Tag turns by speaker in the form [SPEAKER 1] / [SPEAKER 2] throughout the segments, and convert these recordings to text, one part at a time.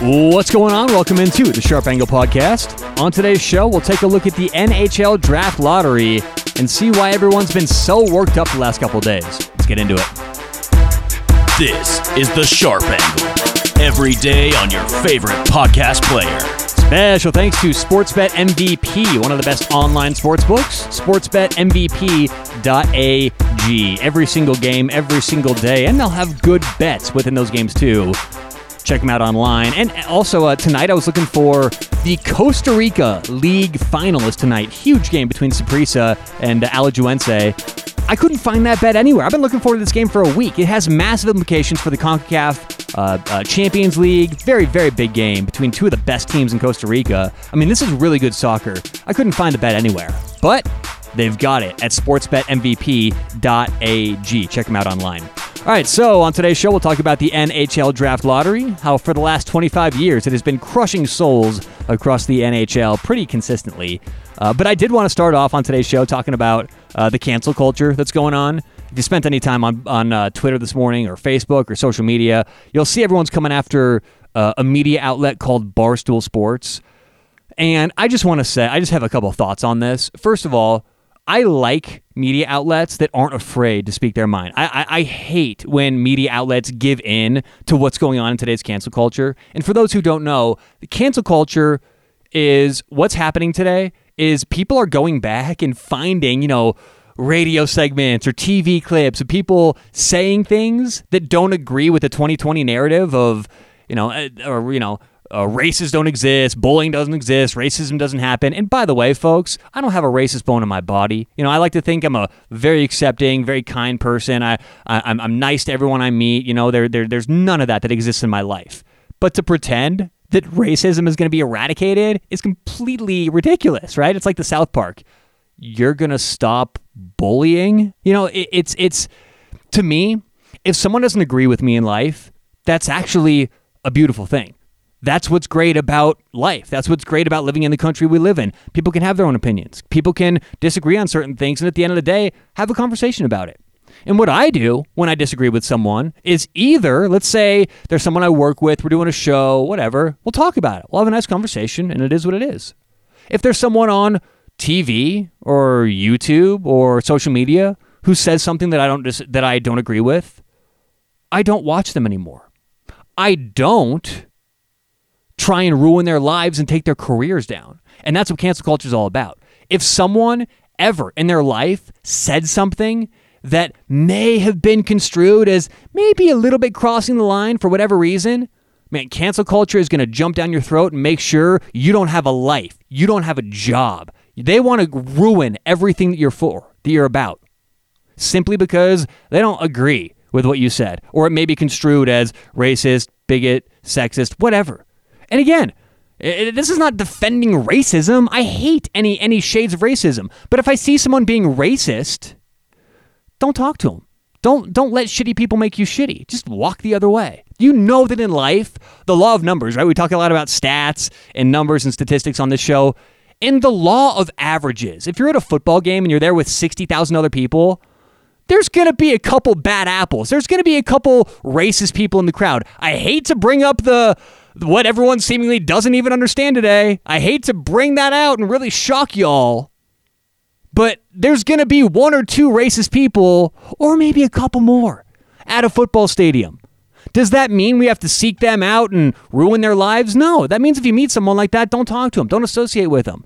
[SPEAKER 1] What's going on? Welcome into the Sharp Angle Podcast. On today's show, we'll take a look at the NHL Draft Lottery and see why everyone's been so worked up the last couple days. Let's get into it.
[SPEAKER 2] This is the Sharp Angle. Every day on your favorite podcast player.
[SPEAKER 1] Special thanks to Sportsbet MVP, one of the best online sports books. SportsBetMVP.ag. Every single game, every single day, and they'll have good bets within those games too. Check them out online. And also, uh, tonight I was looking for the Costa Rica League finalist tonight. Huge game between Saprissa and uh. I couldn't find that bet anywhere. I've been looking forward to this game for a week. It has massive implications for the CONCACAF uh, uh, Champions League. Very, very big game between two of the best teams in Costa Rica. I mean, this is really good soccer. I couldn't find the bet anywhere, but they've got it at sportsbetmvp.ag. Check them out online. All right, so on today's show, we'll talk about the NHL Draft Lottery, how for the last 25 years it has been crushing souls across the NHL pretty consistently. Uh, but I did want to start off on today's show talking about uh, the cancel culture that's going on. If you spent any time on, on uh, Twitter this morning or Facebook or social media, you'll see everyone's coming after uh, a media outlet called Barstool Sports. And I just want to say, I just have a couple thoughts on this. First of all, I like media outlets that aren't afraid to speak their mind. I, I, I, hate when media outlets give in to what's going on in today's cancel culture. And for those who don't know, the cancel culture is what's happening today is people are going back and finding, you know, radio segments or TV clips of people saying things that don't agree with the 2020 narrative of, you know, uh, or, you know, uh, races don't exist, bullying doesn't exist, racism doesn't happen. And by the way, folks, I don't have a racist bone in my body. You know, I like to think I'm a very accepting, very kind person. I, I am I'm nice to everyone I meet. You know, there, there there's none of that that exists in my life. But to pretend that racism is going to be eradicated is completely ridiculous, right? It's like the South Park. You're going to stop bullying? You know, it, it's it's to me, if someone doesn't agree with me in life, that's actually a beautiful thing that's what's great about life. That's what's great about living in the country we live in. People can have their own opinions. People can disagree on certain things, and at the end of the day, have a conversation about it. And what I do when I disagree with someone is either, let's say there's someone I work with, we're doing a show, whatever, we'll talk about it. We'll have a nice conversation, and it is what it is. If there's someone on TV or YouTube or social media who says something that I don't dis- that I don't agree with, I don't watch them anymore. I don't try and ruin their lives and take their careers down. And that's what cancel culture is all about. If someone ever in their life said something that may have been construed as maybe a little bit crossing the line for whatever reason, man, cancel culture is going to jump down your throat and make sure you don't have a life, you don't have a job. They want to ruin everything that you're for, that you're about, simply because they don't agree with what you said, or it may be construed as racist, bigot, sexist, whatever. And again, it, this is not defending racism. I hate any any shades of racism. But if I see someone being racist, don't talk to them. Don't don't let shitty people make you shitty. Just walk the other way. You know that in life, the law of numbers, right? We talk a lot about stats and numbers and statistics on this show. In the law of averages, if you're at a football game and you're there with 60,000 other people, there's going to be a couple bad apples. There's going to be a couple racist people in the crowd. I hate to bring up the what everyone seemingly doesn't even understand today. I hate to bring that out and really shock y'all, but there's going to be one or two racist people, or maybe a couple more, at a football stadium. Does that mean we have to seek them out and ruin their lives? No. That means if you meet someone like that, don't talk to them. Don't associate with them.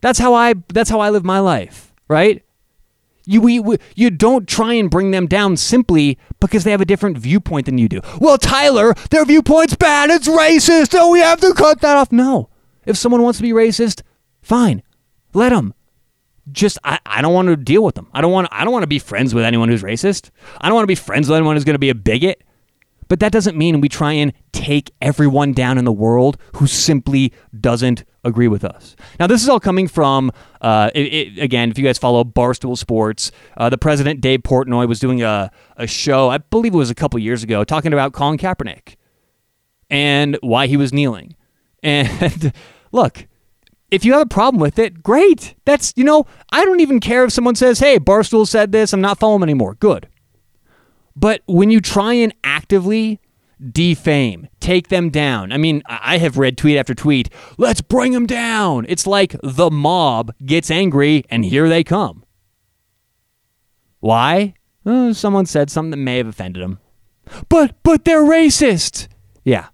[SPEAKER 1] That's how I that's how I live my life, right? You, we, we, you don't try and bring them down simply because they have a different viewpoint than you do. Well, Tyler, their viewpoint's bad. It's racist. Oh, we have to cut that off. No. If someone wants to be racist, fine. Let them. Just I, I don't want to deal with them. I don't want I don't want to be friends with anyone who's racist. I don't want to be friends with anyone who's going to be a bigot. But that doesn't mean we try and take everyone down in the world who simply doesn't agree with us. Now, this is all coming from, uh, it, it, again, if you guys follow Barstool Sports, uh, the president, Dave Portnoy, was doing a, a show, I believe it was a couple years ago, talking about Colin Kaepernick and why he was kneeling. And look, if you have a problem with it, great. That's, you know, I don't even care if someone says, hey, Barstool said this, I'm not following anymore. Good. But when you try and actively defame, take them down. I mean, I have read tweet after tweet, let's bring them down. It's like the mob gets angry and here they come. Why? Uh, someone said something that may have offended them. But but they're racist. Yeah.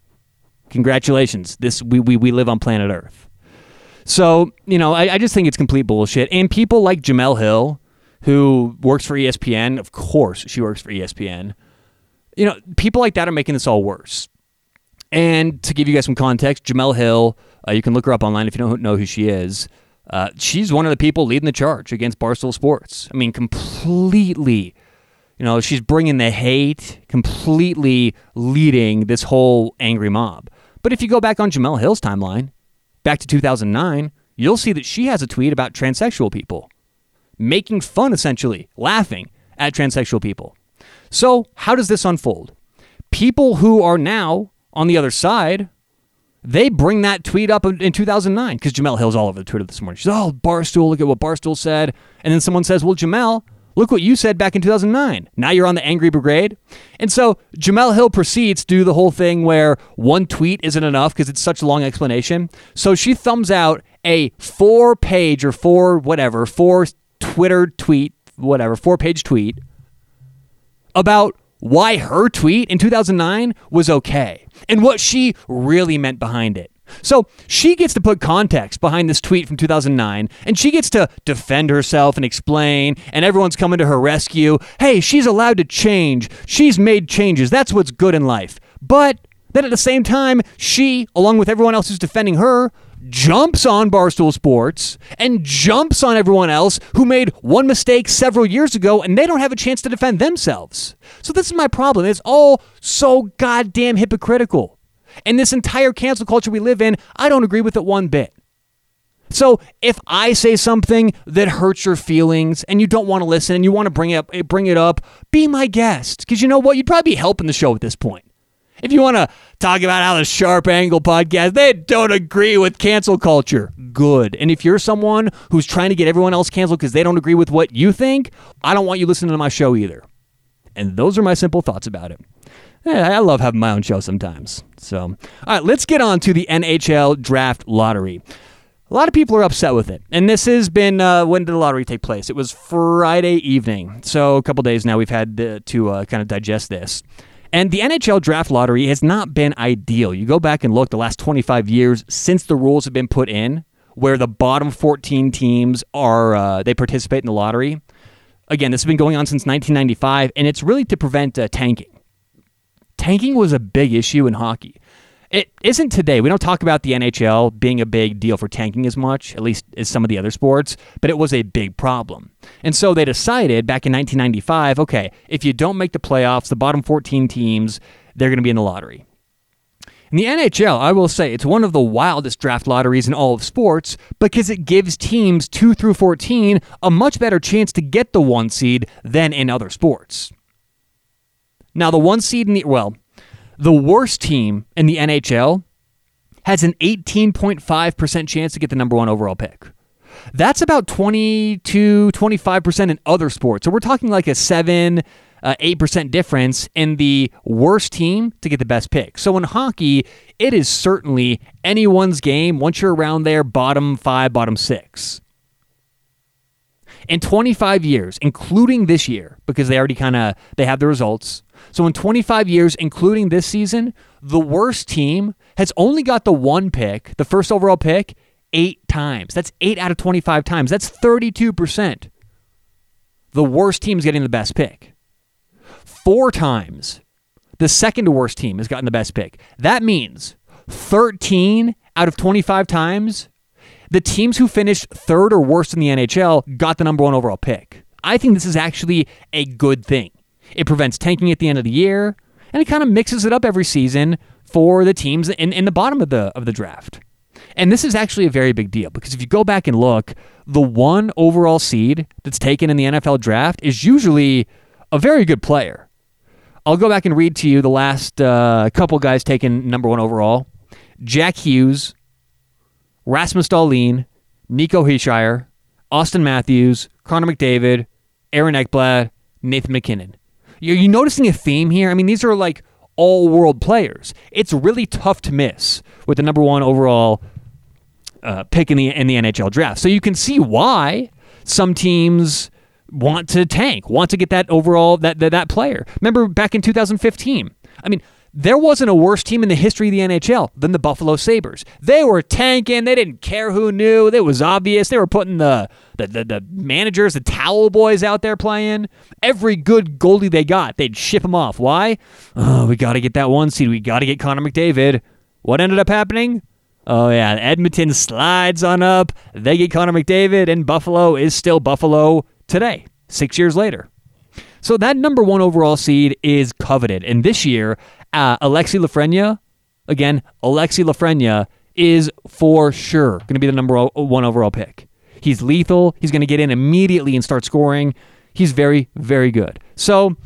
[SPEAKER 1] Congratulations. This we we, we live on planet Earth. So, you know, I, I just think it's complete bullshit. And people like Jemele Hill, who works for ESPN, of course she works for ESPN. You know, people like that are making this all worse. And to give you guys some context, Jemele Hill, uh, you can look her up online if you don't know who she is. Uh, she's one of the people leading the charge against Barstool Sports. I mean, completely you know, she's bringing the hate, completely leading this whole angry mob. But if you go back on Jemele Hill's timeline, back to 2009, you'll see that she has a tweet about transsexual people, making fun, essentially, laughing at transsexual people. So, how does this unfold? People who are now on the other side, they bring that tweet up in 2009 because Jemele Hill's all over the Twitter this morning. She's, oh, Barstool, look at what Barstool said. And then someone says, well, Jemele, Look what you said back in 2009. Now you're on the angry brigade. And so Jemele Hill proceeds to do the whole thing where one tweet isn't enough because it's such a long explanation. So she thumbs out a four page or four whatever, four Twitter tweet, whatever, four page tweet about why her tweet in 2009 was okay and what she really meant behind it. So she gets to put context behind this tweet from 2009, and she gets to defend herself and explain, and everyone's coming to her rescue. Hey, she's allowed to change. She's made changes. That's what's good in life. But then at the same time, she, along with everyone else who's defending her, jumps on Barstool Sports and jumps on everyone else who made one mistake several years ago and they don't have a chance to defend themselves. So, this is my problem. It's all so goddamn hypocritical. And this entire cancel culture we live in, I don't agree with it one bit. So if I say something that hurts your feelings and you don't want to listen and you want to bring it up, bring it up, be my guest. Because you know what? You'd probably be helping the show at this point. If you want to talk about how the Sharp Angle podcast, they don't agree with cancel culture, good. And if you're someone who's trying to get everyone else canceled because they don't agree with what you think, I don't want you listening to my show either. And those are my simple thoughts about it yeah, I love having my own show sometimes. So, all right, let's get on to the NHL draft lottery. A lot of people are upset with it. And this has been, uh, when did the lottery take place? It was Friday evening. So, a couple days now we've had to, to uh, kind of digest this. And the NHL draft lottery has not been ideal. You go back and look the last 25 years since the rules have been put in, where the bottom 14 teams are, uh, they participate in the lottery. Again, this has been going on since 1995, and it's really to prevent uh, tanking tanking was a big issue in hockey. It isn't today. We don't talk about the NHL being a big deal for tanking as much, at least as some of the other sports, but it was a big problem. And so they decided back in 1995 okay, if you don't make the playoffs, the bottom 14 teams, they're going to be in the lottery. In the NHL, I will say it's one of the wildest draft lotteries in all of sports because it gives teams 2 through 14 a much better chance to get the one seed than in other sports. Now, the one seed in the, well, the worst team in the NHL has an 18.5% chance to get the number one overall pick. That's about 22, 25% in other sports. So we're talking like a 7, uh, 8% difference in the worst team to get the best pick. So in hockey, it is certainly anyone's game once you're around there, bottom five, bottom six. In 25 years, including this year, because they already kind of they have the results, so in 25 years, including this season, the worst team has only got the one pick, the first overall pick, eight times. That's eight out of 25 times. That's 32%. The worst team is getting the best pick. Four times, the second worst team has gotten the best pick. That means 13 out of 25 times, the teams who finished third or worst in the NHL got the number one overall pick. I think this is actually a good thing. It prevents tanking at the end of the year, and it kind of mixes it up every season for the teams in, in the bottom of the of the draft. And this is actually a very big deal because if you go back and look, the one overall seed that's taken in the NFL draft is usually a very good player. I'll go back and read to you the last uh, couple guys taken number one overall Jack Hughes, Rasmus Dahlin, Nico Hischier, Auston Matthews, Connor McDavid, Aaron Ekblad, Nathan MacKinnon. Are you noticing a theme here? I mean, these are like all world players. It's really tough to miss with the number one overall uh, pick in the in the NHL draft. So you can see why some teams want to tank, want to get that overall that that, that player. Remember back in 2015. I mean, there wasn't a worse team in the history of the NHL than the Buffalo Sabres. They were tanking. They didn't care who knew. It was obvious. They were putting the, the, the, the managers, the towel boys out there playing. Every good goalie they got, they'd ship them off. Why? Oh, we got to get that one seed. We got to get Connor McDavid. What ended up happening? Oh, yeah. Edmonton slides on up. They get Connor McDavid, and Buffalo is still Buffalo today, six years later. So that number one overall seed is coveted. And this year, uh, Alexis Lafreniere, again, Alexis Lafreniere is for sure going to be the number one overall pick. He's lethal. He's going to get in immediately and start scoring. He's very, very good. So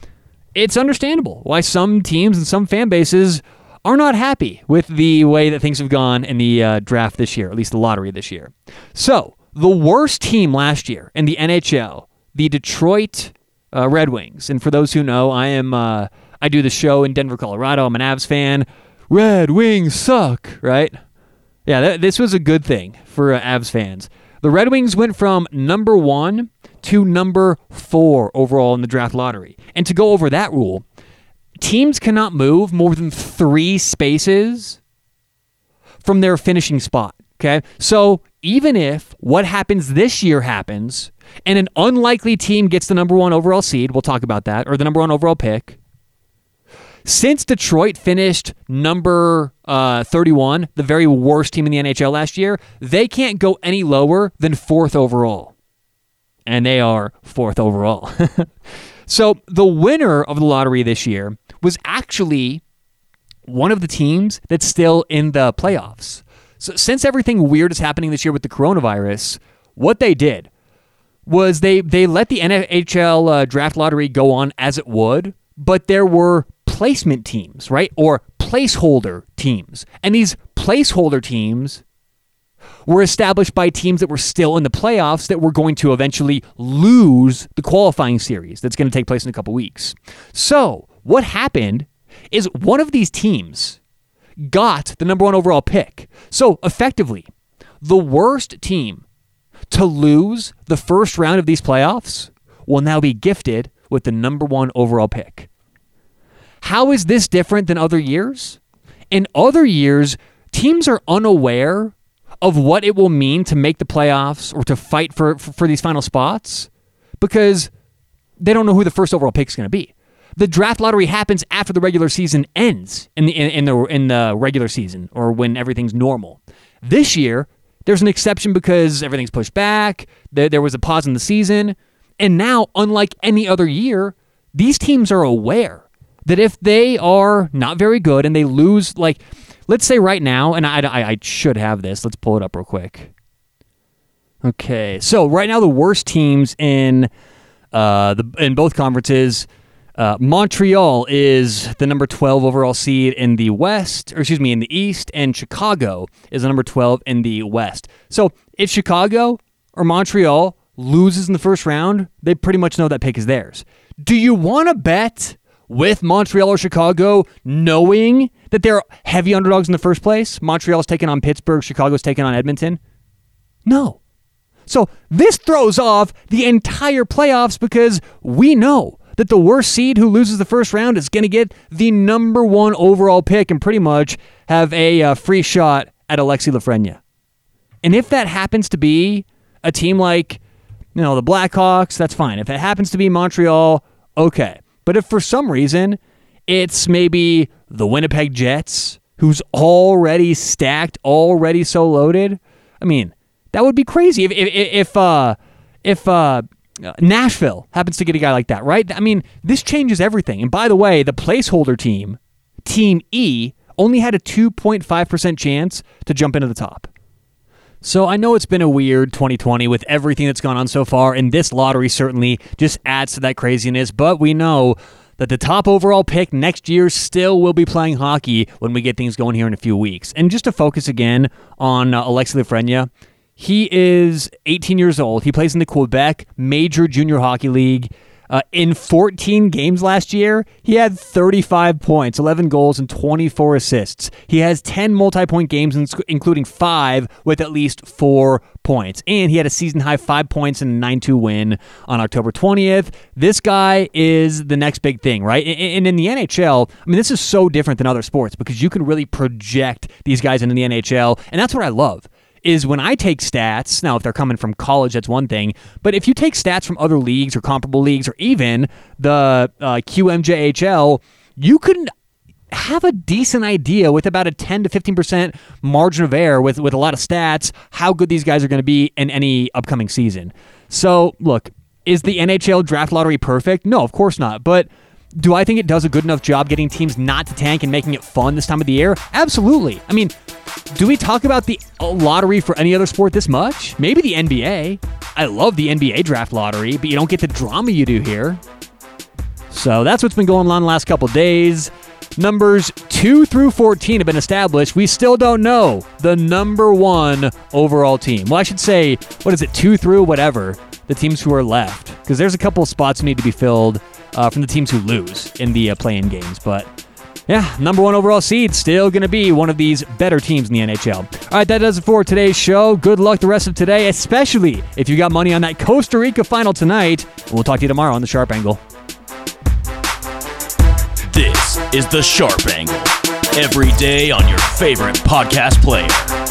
[SPEAKER 1] it's understandable why some teams and some fan bases are not happy with the way that things have gone in the uh, draft this year, at least the lottery this year. So the worst team last year in the NHL, the Detroit uh, Red Wings. And for those who know, I am. Uh, I do the show in Denver, Colorado. I'm an Avs fan. Red Wings suck, right? Yeah, th- this was a good thing for uh, Avs fans. The Red Wings went from number one to number four overall in the draft lottery. And to go over that rule, teams cannot move more than three spaces from their finishing spot. Okay. So even if what happens this year happens and an unlikely team gets the number one overall seed, we'll talk about that, or the number one overall pick, since Detroit finished number uh, 31, the very worst team in the NHL last year, they can't go any lower than fourth overall. And they are fourth overall. so the winner of the lottery this year was actually one of the teams that's still in the playoffs. So since everything weird is happening this year with the coronavirus, what they did was they they let the NHL uh, draft lottery go on as it would, but there were placement teams, right? Or placeholder teams. And these placeholder teams were established by teams that were still in the playoffs that were going to eventually lose the qualifying series that's going to take place in a couple weeks. So, what happened is one of these teams got the number one overall pick. So, effectively, the worst team to lose the first round of these playoffs will now be gifted with the number one overall pick. How is this different than other years? In other years, teams are unaware of what it will mean to make the playoffs or to fight for, for, for these final spots because they don't know who the first overall pick is going to be. The draft lottery happens after the regular season ends in the in, in the in the regular season or when everything's normal. This year, there's an exception because everything's pushed back. There, was a pause in the season, and now, unlike any other year, these teams are aware that if they are not very good and they lose, like, let's say right now, and I, I, I should have this. Let's pull it up real quick. Okay, so right now the worst teams in uh, the in both conferences. Uh, Montreal is the number 12 overall seed in the West, or excuse me, in the East, and Chicago is the number 12 in the West. So if Chicago or Montreal loses in the first round, they pretty much know that pick is theirs. Do you want to bet with Montreal or Chicago, knowing that they're heavy underdogs in the first place. Montreal's taking on Pittsburgh, Chicago's taking on Edmonton. No. So this throws off the entire playoffs because we know that the worst seed who loses the first round is going to get the number one overall pick and pretty much have a uh, free shot at Alexis Lafreniere. And if that happens to be a team like, you know, the Blackhawks, that's fine. If it happens to be Montreal, okay. But if for some reason it's maybe the Winnipeg Jets, who's already stacked, already so loaded, I mean, that would be crazy if if if uh, if uh, Nashville happens to get a guy like that, right? I mean, this changes everything. And by the way, the placeholder team, Team E, only had a 2.5% chance to jump into the top. So I know it's been a weird 2020 with everything that's gone on so far, and this lottery certainly just adds to that craziness, but we know that the top overall pick next year still will be playing hockey when we get things going here in a few weeks. And just to focus again on uh, Alexis Lafreniere, he is 18 years old. He plays in the Quebec Major Junior Hockey League. Uh, in 14 games last year, he had 35 points, 11 goals, and 24 assists. He has 10 multi point games, including five with at least four points. And he had a season high five points and a 9 2 win on October 20th. This guy is the next big thing, right? And in the NHL, I mean, this is so different than other sports because you can really project these guys into the NHL. And that's what I love is when I take stats, now if they're coming from college, that's one thing, but if you take stats from other leagues or comparable leagues or even the uh, QMJHL, you can have a decent idea with about a 10 to 15% margin of error with, with a lot of stats how good these guys are going to be in any upcoming season. So, look, is the NHL draft lottery perfect? No, of course not. But do I think it does a good enough job getting teams not to tank and making it fun this time of the year? Absolutely. I mean, do we talk about the lottery for any other sport this much? Maybe the NBA. I love the NBA draft lottery, but you don't get the drama you do here. So that's what's been going on the last couple days. Numbers 2 through 14 have been established. We still don't know the number one overall team. Well, I should say, what is it, 2 through whatever, the teams who are left. Because there's a couple spots need to be filled uh, from the teams who lose in the uh, play in games. But yeah, number one overall seed, still going to be one of these better teams in the NHL. All right, that does it for today's show. Good luck the rest of today, especially if you got money on that Costa Rica final tonight. We'll talk to you tomorrow on The Sharp Angle.
[SPEAKER 2] This is The Sharp Angle, every day on your favorite podcast player.